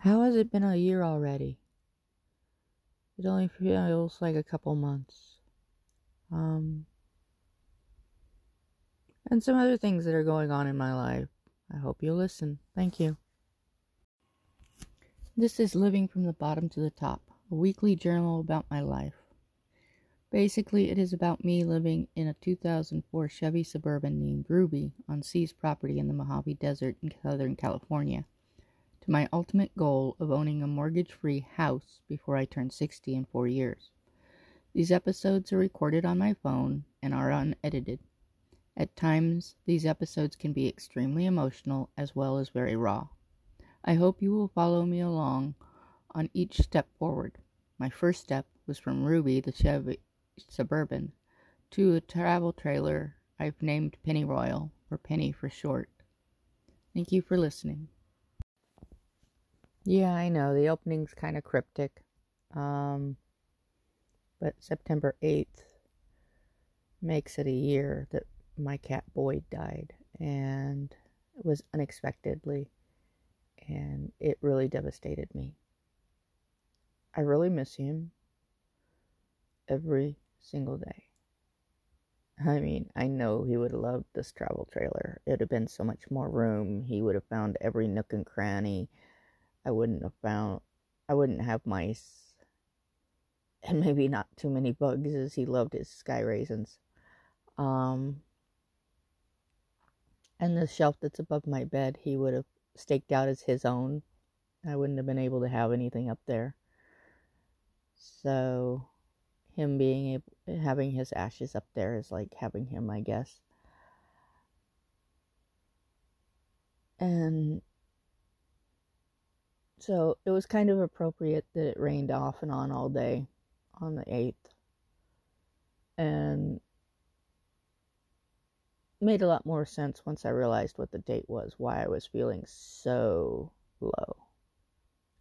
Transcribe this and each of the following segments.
How has it been a year already? It only feels like a couple months. Um, and some other things that are going on in my life. I hope you'll listen. Thank you. This is Living from the Bottom to the Top, a weekly journal about my life. Basically, it is about me living in a 2004 Chevy Suburban named Ruby on C's property in the Mojave Desert in Southern California, to my ultimate goal of owning a mortgage free house before I turn 60 in four years. These episodes are recorded on my phone and are unedited. At times, these episodes can be extremely emotional as well as very raw. I hope you will follow me along on each step forward. My first step was from Ruby, the Chevy Suburban, to a travel trailer I've named Pennyroyal, or Penny for short. Thank you for listening. Yeah, I know the opening's kind of cryptic. Um, but September 8th makes it a year that my cat Boyd died, and it was unexpectedly, and it really devastated me. I really miss him every single day. I mean, I know he would have loved this travel trailer. It would have been so much more room. He would have found every nook and cranny. I wouldn't have found, I wouldn't have mice. And maybe not too many bugs as he loved his sky raisins. Um, and the shelf that's above my bed, he would have staked out as his own. I wouldn't have been able to have anything up there. So, him being able, having his ashes up there is like having him, I guess. And so it was kind of appropriate that it rained off and on all day on the 8th. And made a lot more sense once I realized what the date was, why I was feeling so low.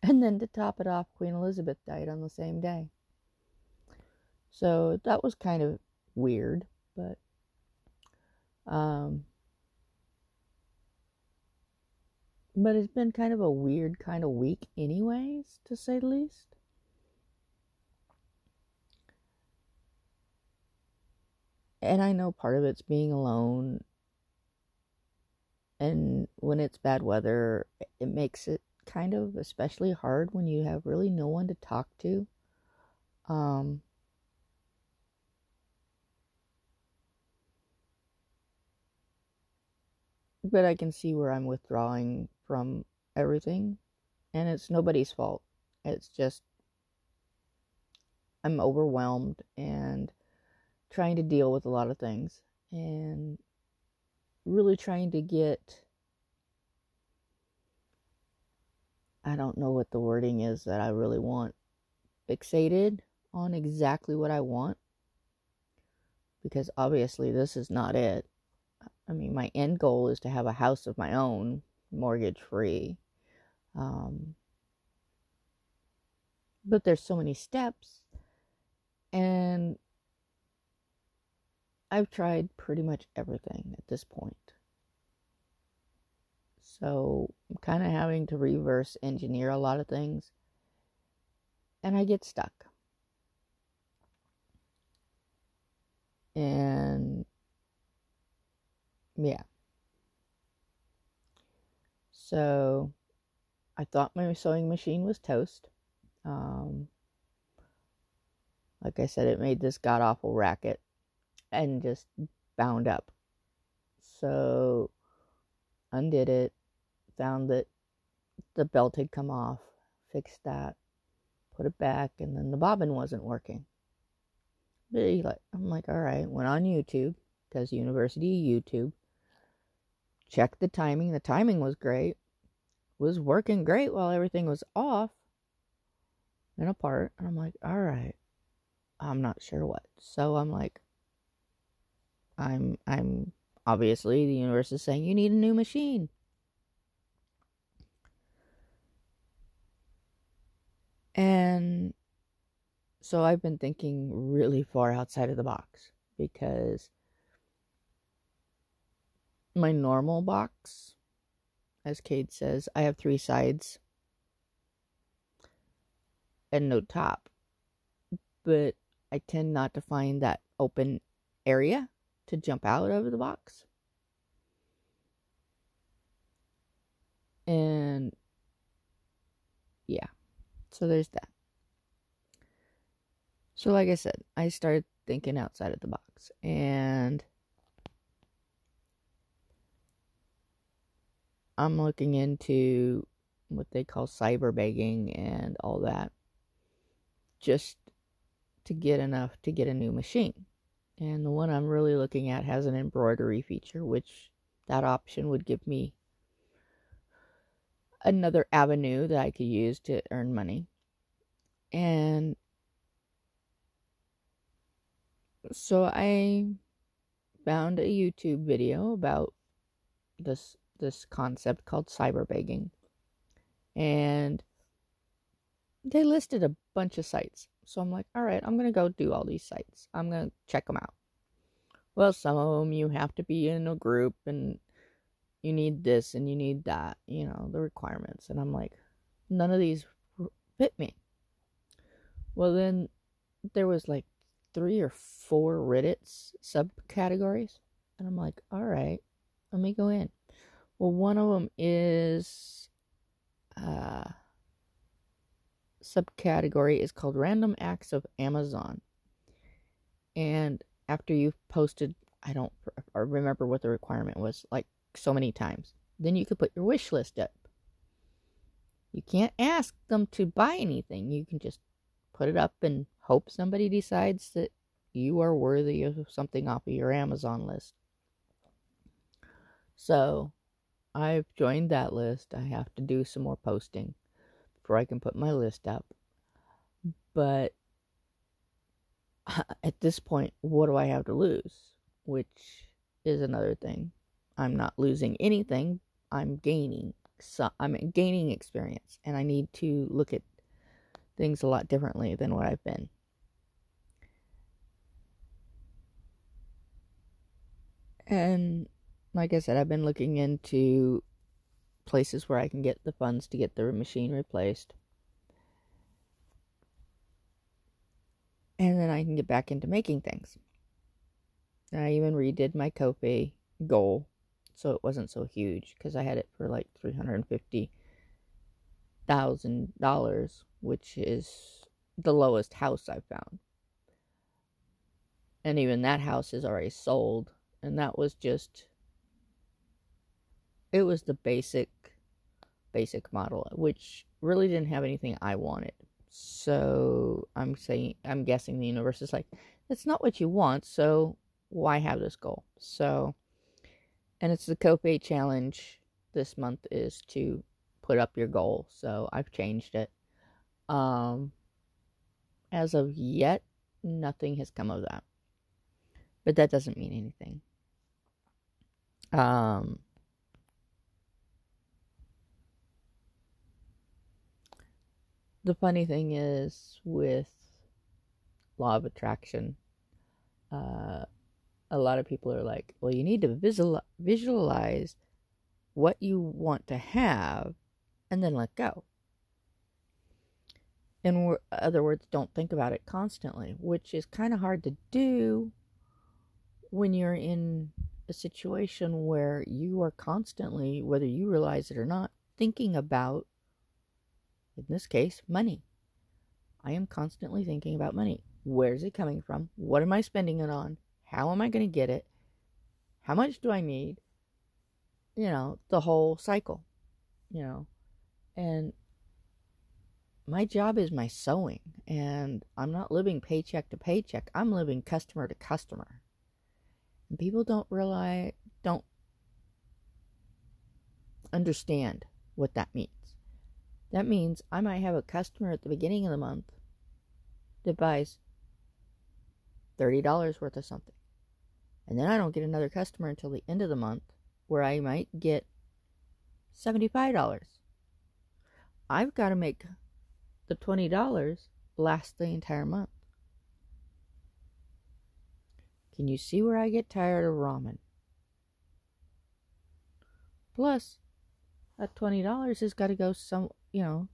And then to top it off, Queen Elizabeth died on the same day. So that was kind of weird, but um but it's been kind of a weird kind of week anyways, to say the least. and I know part of it's being alone. And when it's bad weather, it makes it kind of especially hard when you have really no one to talk to. Um, but I can see where I'm withdrawing from everything, and it's nobody's fault. It's just I'm overwhelmed and trying to deal with a lot of things and really trying to get I don't know what the wording is that I really want fixated on exactly what I want because obviously this is not it. I mean, my end goal is to have a house of my own, mortgage free. Um, but there's so many steps and I've tried pretty much everything at this point. So I'm kind of having to reverse engineer a lot of things. And I get stuck. And yeah. So I thought my sewing machine was toast. Um, like I said, it made this god awful racket and just bound up. So undid it, found that the belt had come off, fixed that, put it back, and then the bobbin wasn't working. I'm like, all right, went on YouTube, because University YouTube, checked the timing. The timing was great, was working great while everything was off and apart. And I'm like, all right, I'm not sure what. So I'm like, I'm I'm obviously the universe is saying you need a new machine. And so I've been thinking really far outside of the box because my normal box, as Cade says, I have three sides and no top. But I tend not to find that open area to jump out of the box. And yeah, so there's that. So, like I said, I started thinking outside of the box and I'm looking into what they call cyber begging and all that just to get enough to get a new machine. And the one I'm really looking at has an embroidery feature, which that option would give me another avenue that I could use to earn money. And so I found a YouTube video about this this concept called cyber begging. And they listed a bunch of sites. So I'm like, all right, I'm going to go do all these sites. I'm going to check them out. Well, some of them you have to be in a group and you need this and you need that, you know, the requirements. And I'm like, none of these fit me. Well, then there was like three or four Reddit subcategories. And I'm like, all right, let me go in. Well, one of them is uh, subcategory is called Random Acts of Amazon. And after you've posted, I don't remember what the requirement was, like so many times, then you could put your wish list up. You can't ask them to buy anything. You can just put it up and hope somebody decides that you are worthy of something off of your Amazon list. So I've joined that list. I have to do some more posting before I can put my list up. But at this point, what do I have to lose? Which is another thing. I'm not losing anything. I'm gaining. So I'm gaining experience, and I need to look at things a lot differently than what I've been. And like I said, I've been looking into places where I can get the funds to get the machine replaced. And then I can get back into making things. I even redid my Ko-fi goal so it wasn't so huge because I had it for like $350,000, which is the lowest house I've found. And even that house is already sold, and that was just it was the basic basic model which really didn't have anything i wanted. So i'm saying i'm guessing the universe is like that's not what you want so why have this goal? So and it's the Ko-fi challenge this month is to put up your goal so i've changed it. Um as of yet nothing has come of that. But that doesn't mean anything. Um the funny thing is with law of attraction uh, a lot of people are like well you need to visual, visualize what you want to have and then let go. In other words don't think about it constantly which is kind of hard to do when you're in a situation where you are constantly whether you realize it or not thinking about in this case, money. I am constantly thinking about money. Where's it coming from? What am I spending it on? How am I going to get it? How much do I need? You know, the whole cycle, you know. And my job is my sewing, and I'm not living paycheck to paycheck. I'm living customer to customer. And people don't realize, don't understand what that means. That means I might have a customer at the beginning of the month that buys $30 worth of something. And then I don't get another customer until the end of the month where I might get $75. I've got to make the $20 last the entire month. Can you see where I get tired of ramen? Plus, that $20 has got to go some you know,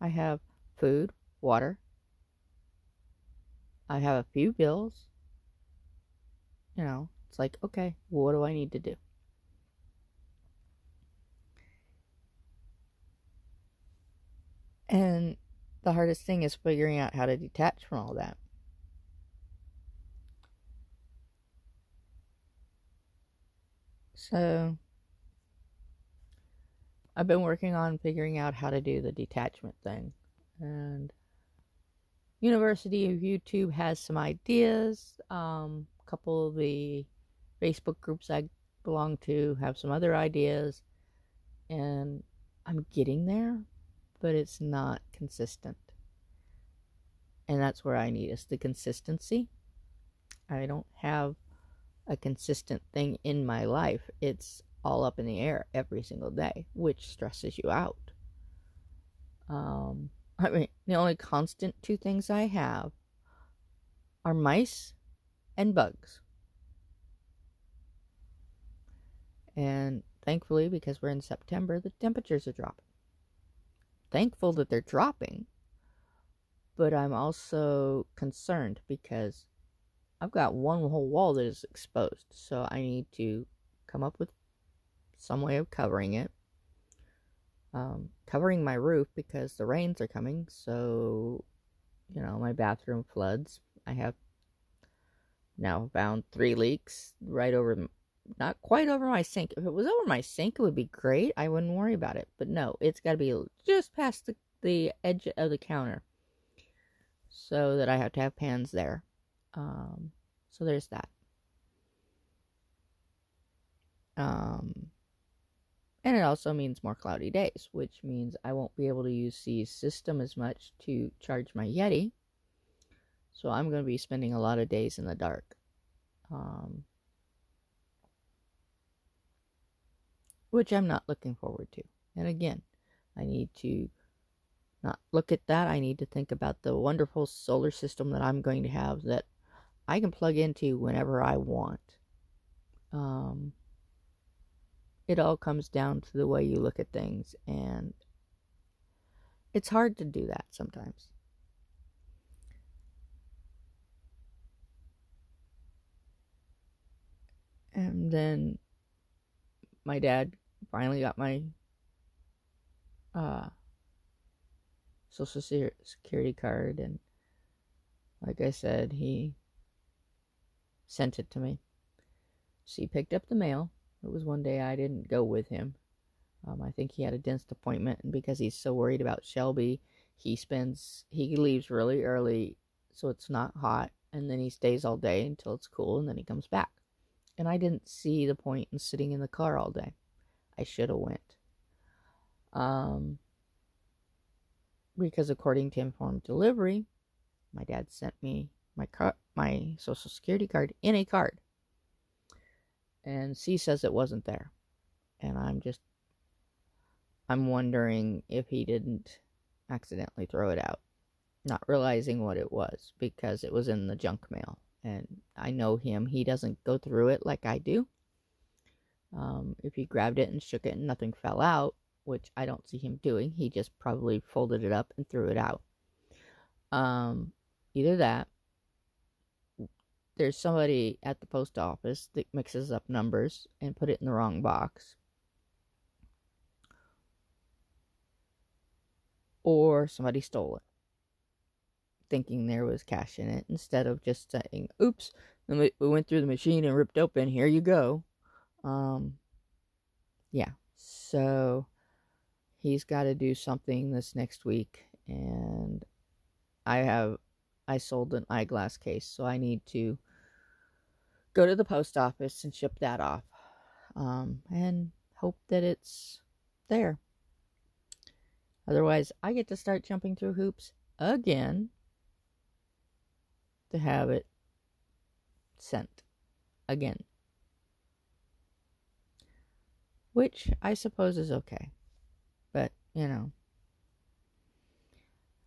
I have food, water. I have a few bills. You know, it's like, okay, what do I need to do? And the hardest thing is figuring out how to detach from all that. So, I've been working on figuring out how to do the detachment thing. And University of YouTube has some ideas. Um, a couple of the Facebook groups I belong to have some other ideas. And I'm getting there, but it's not consistent. And that's where I need is the consistency. I don't have a consistent thing in my life. It's all up in the air every single day, which stresses you out. Um, I mean, the only constant two things I have are mice and bugs. And thankfully, because we're in September, the temperatures are dropping thankful that they're dropping, but I'm also concerned because I've got one whole wall that is exposed, so I need to come up with some way of covering it. Um, covering my roof because the rains are coming, so you know my bathroom floods. I have now found three leaks right over not quite over my sink. If it was over my sink, it would be great. I wouldn't worry about it. But no, it's got to be just past the, the edge of the counter. So that I have to have pans there. Um, so there's that. Um, and it also means more cloudy days, which means I won't be able to use C's system as much to charge my Yeti. So I'm going to be spending a lot of days in the dark. Um, which I'm not looking forward to. And again, I need to not look at that. I need to think about the wonderful solar system that I'm going to have that I can plug into whenever I want. Um, it all comes down to the way you look at things, and it's hard to do that sometimes. And then my dad finally got my uh, social security card and like I said, he sent it to me. so he picked up the mail. It was one day I didn't go with him. Um, I think he had a dentist appointment, and because he's so worried about Shelby, he spends he leaves really early so it's not hot, and then he stays all day until it's cool, and then he comes back and I didn't see the point in sitting in the car all day. I should have went. Um, because according to informed delivery, my dad sent me my car, my social security card in a card, and C says it wasn't there, and I'm just, I'm wondering if he didn't accidentally throw it out, not realizing what it was because it was in the junk mail and I know him. He doesn't go through it like I do. Um, if he grabbed it and shook it and nothing fell out, which I don't see him doing, he just probably folded it up and threw it out. Um, either that, there's somebody at the post office that mixes up numbers and put it in the wrong box. Or somebody stole it thinking there was cash in it instead of just saying, oops, we went through the machine and ripped open, here you go. Um, yeah, so he's got to do something this next week, and I have, I sold an eyeglass case, so I need to go to the post office and ship that off, um, and hope that it's there. Otherwise, I get to start jumping through hoops again to have it sent again. Which I suppose is okay. But, you know.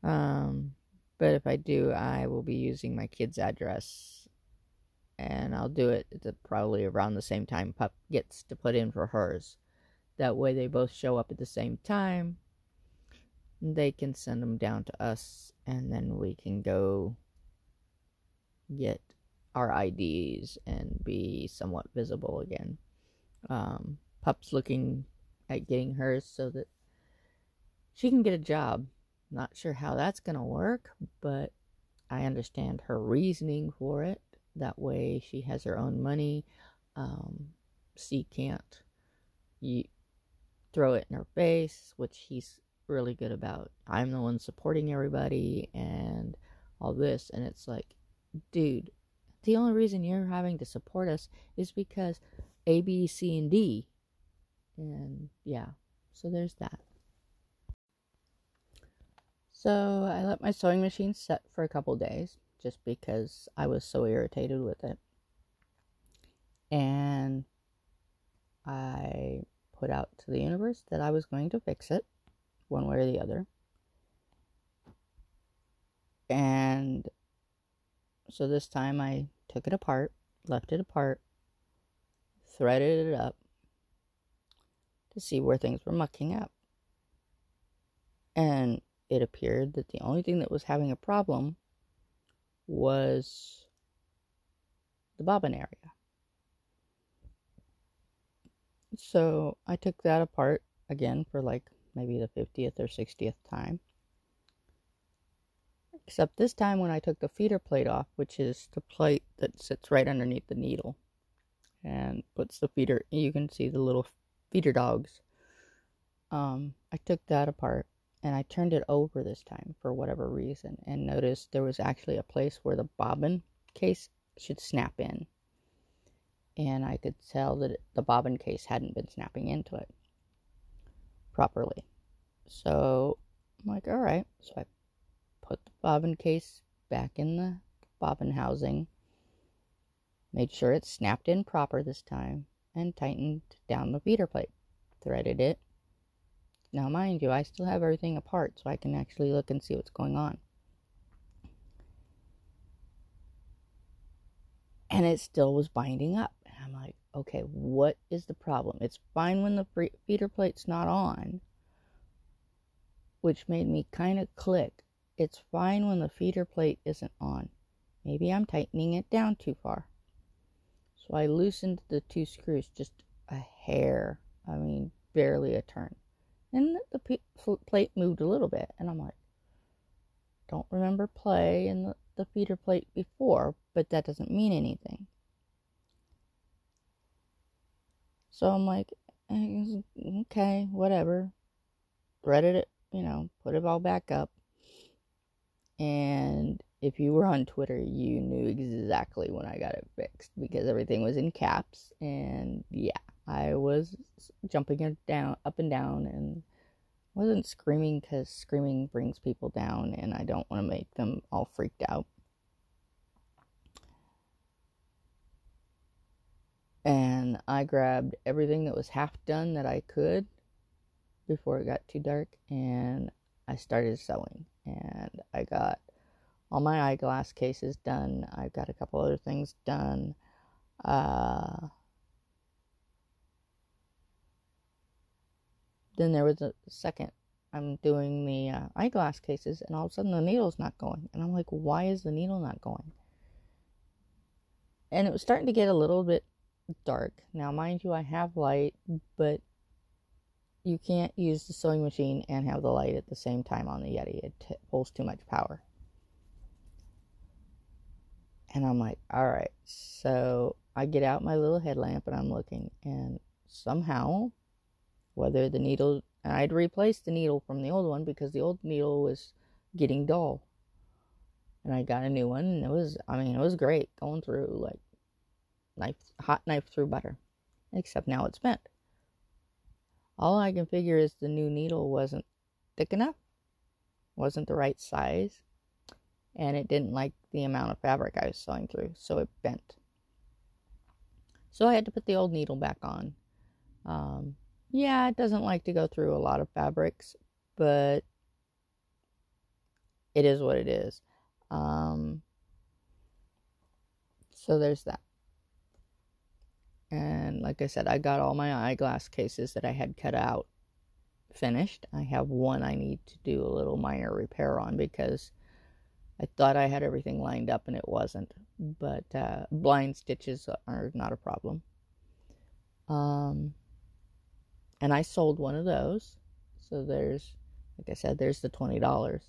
Um, but if I do, I will be using my kid's address. And I'll do it probably around the same time Pup gets to put in for hers. That way they both show up at the same time. they can send them down to us and then we can go get our IDs and be somewhat visible again. Um, Pup's looking at getting hers so that she can get a job. Not sure how that's going to work, but I understand her reasoning for it. That way she has her own money. Um, C can't you throw it in her face, which he's really good about. I'm the one supporting everybody and all this. And it's like, dude, the only reason you're having to support us is because A, B, C, and D. And yeah, so there's that. So I let my sewing machine set for a couple days just because I was so irritated with it. And I put out to the universe that I was going to fix it one way or the other. And so this time I took it apart, left it apart, threaded it up to see where things were mucking up. And it appeared that the only thing that was having a problem was the bobbin area. So I took that apart again for like maybe the 50th or 60th time. Except this time when I took the feeder plate off, which is the plate that sits right underneath the needle and puts the feeder, you can see the little feeder dogs. Um, I took that apart and I turned it over this time for whatever reason and noticed there was actually a place where the bobbin case should snap in. And I could tell that the bobbin case hadn't been snapping into it properly. So I'm like, all right. So I put the bobbin case back in the bobbin housing, made sure it snapped in proper this time, and tightened down the feeder plate. Threaded it. Now, mind you, I still have everything apart so I can actually look and see what's going on. And it still was binding up. And I'm like, okay, what is the problem? It's fine when the feeder plate's not on which made me kind of click. It's fine when the feeder plate isn't on. Maybe I'm tightening it down too far. So I loosened the two screws just a hair. I mean, barely a turn. And the plate moved a little bit. And I'm like, don't remember play in the, the feeder plate before, but that doesn't mean anything. So I'm like, eh, okay, whatever. Threaded it you know, put it all back up. And if you were on Twitter, you knew exactly when I got it fixed because everything was in caps. And yeah, I was jumping down, up and down, and wasn't screaming because screaming brings people down, and I don't want to make them all freaked out. And I grabbed everything that was half done that I could before it got too dark and I started sewing and I got all my eyeglass cases done. I've got a couple other things done. Uh, then there was a second. I'm doing the uh, eyeglass cases, and all of a sudden the needle's not going. And I'm like, why is the needle not going? And it was starting to get a little bit dark. Now, mind you, I have light, but you can't use the sewing machine and have the light at the same time on the Yeti. It t- pulls too much power. And I'm like, all right. So I get out my little headlamp and I'm looking, and somehow, whether the needle, I'd replaced the needle from the old one because the old needle was getting dull. And I got a new one, and it was, I mean, it was great going through like knife, hot knife through butter. Except now it's bent. All I can figure is the new needle wasn't thick enough, wasn't the right size, and it didn't like the amount of fabric I was sewing through, so it bent. So I had to put the old needle back on. Um, yeah, it doesn't like to go through a lot of fabrics, but it is what it is. Um, so there's that. And like I said, I got all my eyeglass cases that I had cut out finished. I have one I need to do a little minor repair on because I thought I had everything lined up and it wasn't. But uh, blind stitches are not a problem. Um, and I sold one of those. So there's, like I said, there's the twenty dollars.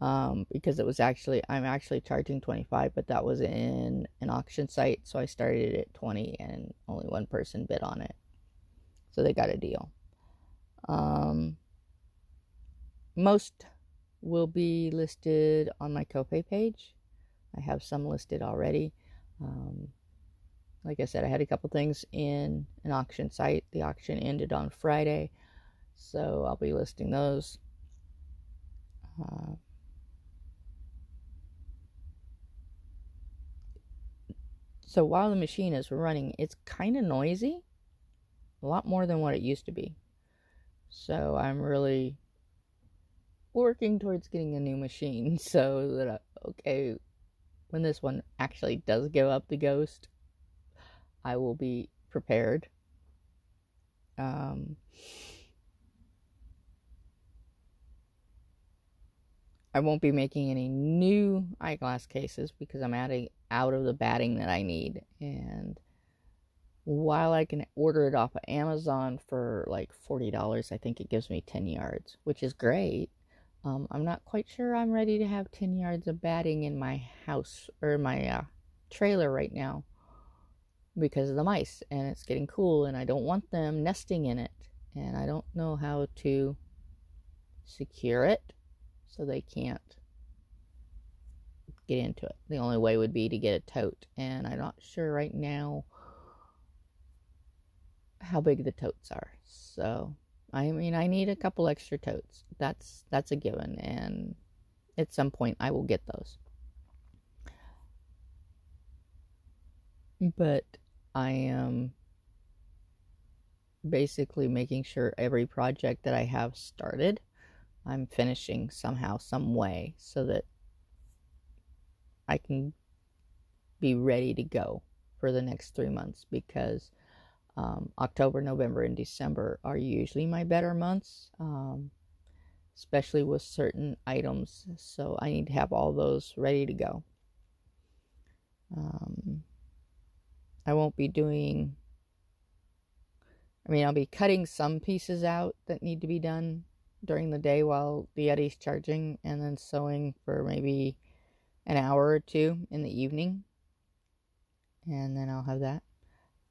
Um, because it was actually I'm actually charging 25 but that was in an auction site. So I started at 20 and only one person bid on it. So they got a deal. Um, most will be listed on my Ko-fi page. I have some listed already. Um, like I said I had a couple things in an auction site the auction ended on Friday so I'll be listing those uh, So while the machine is running, it's kind of noisy, a lot more than what it used to be. So I'm really working towards getting a new machine so that, I, okay, when this one actually does give up the ghost, I will be prepared. Um, I won't be making any new eyeglass cases because I'm adding out of the batting that I need. And while I can order it off of Amazon for like $40, I think it gives me 10 yards, which is great. Um, I'm not quite sure I'm ready to have 10 yards of batting in my house or my uh, trailer right now because of the mice and it's getting cool and I don't want them nesting in it and I don't know how to secure it so they can't get into it. The only way would be to get a tote, and I'm not sure right now how big the totes are. So, I mean, I need a couple extra totes. That's that's a given, and at some point I will get those. But I am basically making sure every project that I have started I'm finishing somehow, some way, so that I can be ready to go for the next three months because um, October, November, and December are usually my better months, um, especially with certain items. So I need to have all those ready to go. Um, I won't be doing, I mean, I'll be cutting some pieces out that need to be done during the day while the Yeti's charging, and then sewing for maybe an hour or two in the evening. And then I'll have that.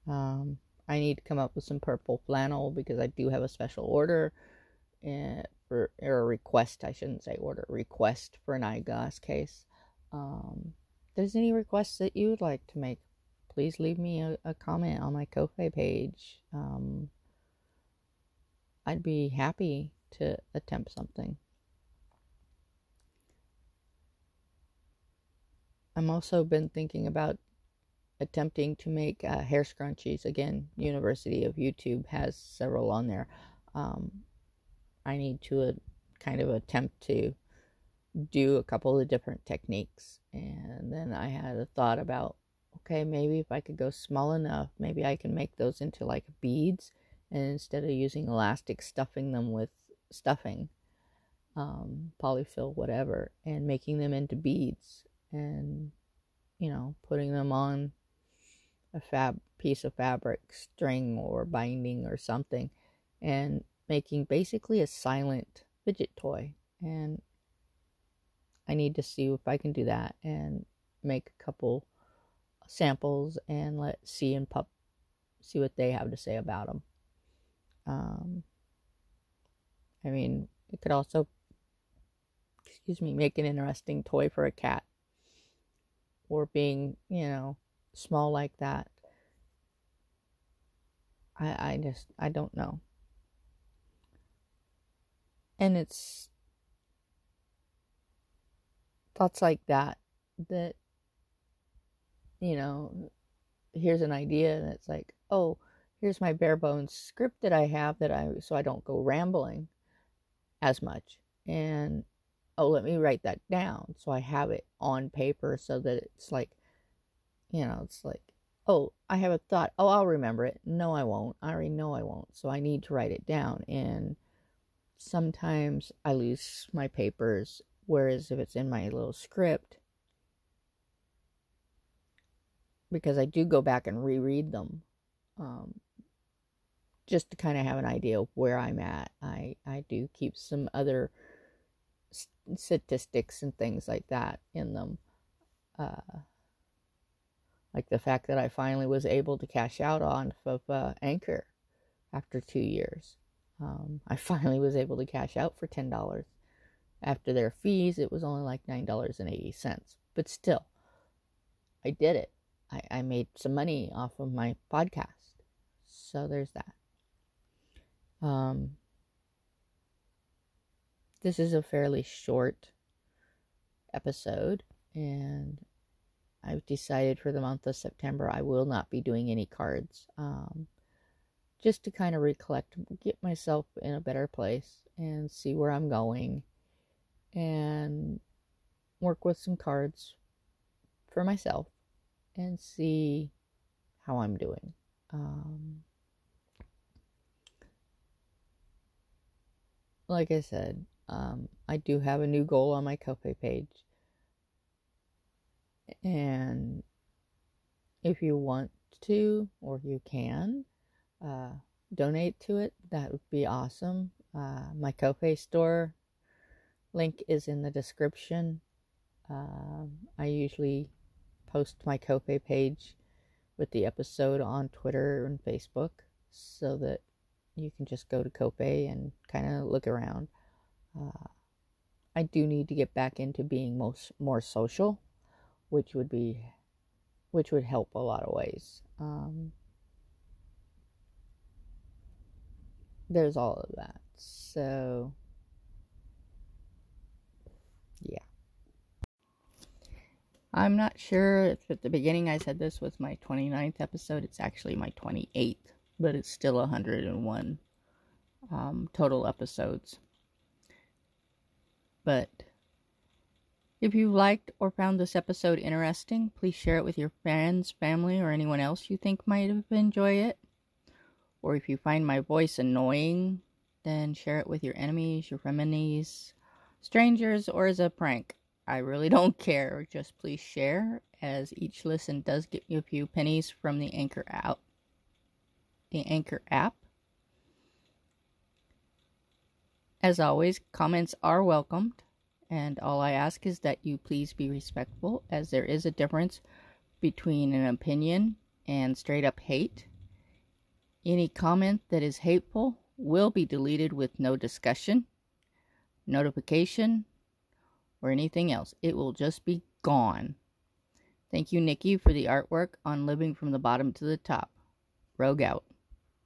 Um, I need to come up with some purple flannel because I do have a special order uh, for or a request. I shouldn't say order request for an eyeglass case. Um, there's any requests that you would like to make, please leave me a, a comment on my Ko-fi page. Um, I'd be happy to attempt something. I'm also been thinking about attempting to make uh, hair scrunchies. Again, University of YouTube has several on there. Um, I need to uh, kind of attempt to do a couple of different techniques. And then I had a thought about okay, maybe if I could go small enough, maybe I can make those into like beads. And instead of using elastic, stuffing them with stuffing, um, polyfill, whatever, and making them into beads and, you know, putting them on a fab piece of fabric, string or binding or something, and making basically a silent fidget toy. And I need to see if I can do that and make a couple samples and let C and pup see what they have to say about them. Um, I mean, it could also, excuse me, make an interesting toy for a cat. Or being, you know, small like that. I, I just, I don't know. And it's thoughts like that that, you know, here's an idea and it's like, oh, here's my bare bones script that I have that I, so I don't go rambling as much. And oh, let me write that down so I have it on paper so that it's like, you know, it's like, oh, I have a thought. Oh, I'll remember it. No, I won't. I already know I won't. So I need to write it down. And sometimes I lose my papers, whereas if it's in my little script, because I do go back and reread them, um, just to kind of have an idea of where I'm at. I I do keep some other statistics and things like that in them. Uh, like the fact that I finally was able to cash out on of uh, Anchor after two years. Um, I finally was able to cash out for ten dollars. After their fees, it was only like nine dollars and eighty cents. But still, I did it. I, I made some money off of my podcast. So there's that. Um, this is a fairly short episode, and I've decided for the month of September I will not be doing any cards. Um, just to kind of recollect, get myself in a better place and see where I'm going and work with some cards for myself and see how I'm doing. Um, like I said, um, I do have a new goal on my Ko-fi page. And if you want to, or you can, uh, donate to it, that would be awesome. Uh, my Ko-fi store link is in the description. Um, I usually post my Ko-fi page with the episode on Twitter and Facebook so that you can just go to Ko-fi and kind of look around. Uh, I do need to get back into being most more social, which would be which would help a lot of ways. Um, there's all of that. So yeah. I'm not sure if at the beginning I said this was my 29th episode. It's actually my 28th, but it's still 101 um, total episodes. But if you liked or found this episode interesting, please share it with your friends, family, or anyone else you think might enjoy it. Or if you find my voice annoying, then share it with your enemies, your frenemies, strangers, or as a prank. I really don't care. Just please share, as each listen does get you a few pennies from the Anchor app. The Anchor app. As always, comments are welcomed, and all I ask is that you please be respectful, as there is a difference between an opinion and straight up hate. Any comment that is hateful will be deleted with no discussion, notification, or anything else. It will just be gone. Thank you, Nikki, for the artwork on Living from the Bottom to the Top. Rogue out.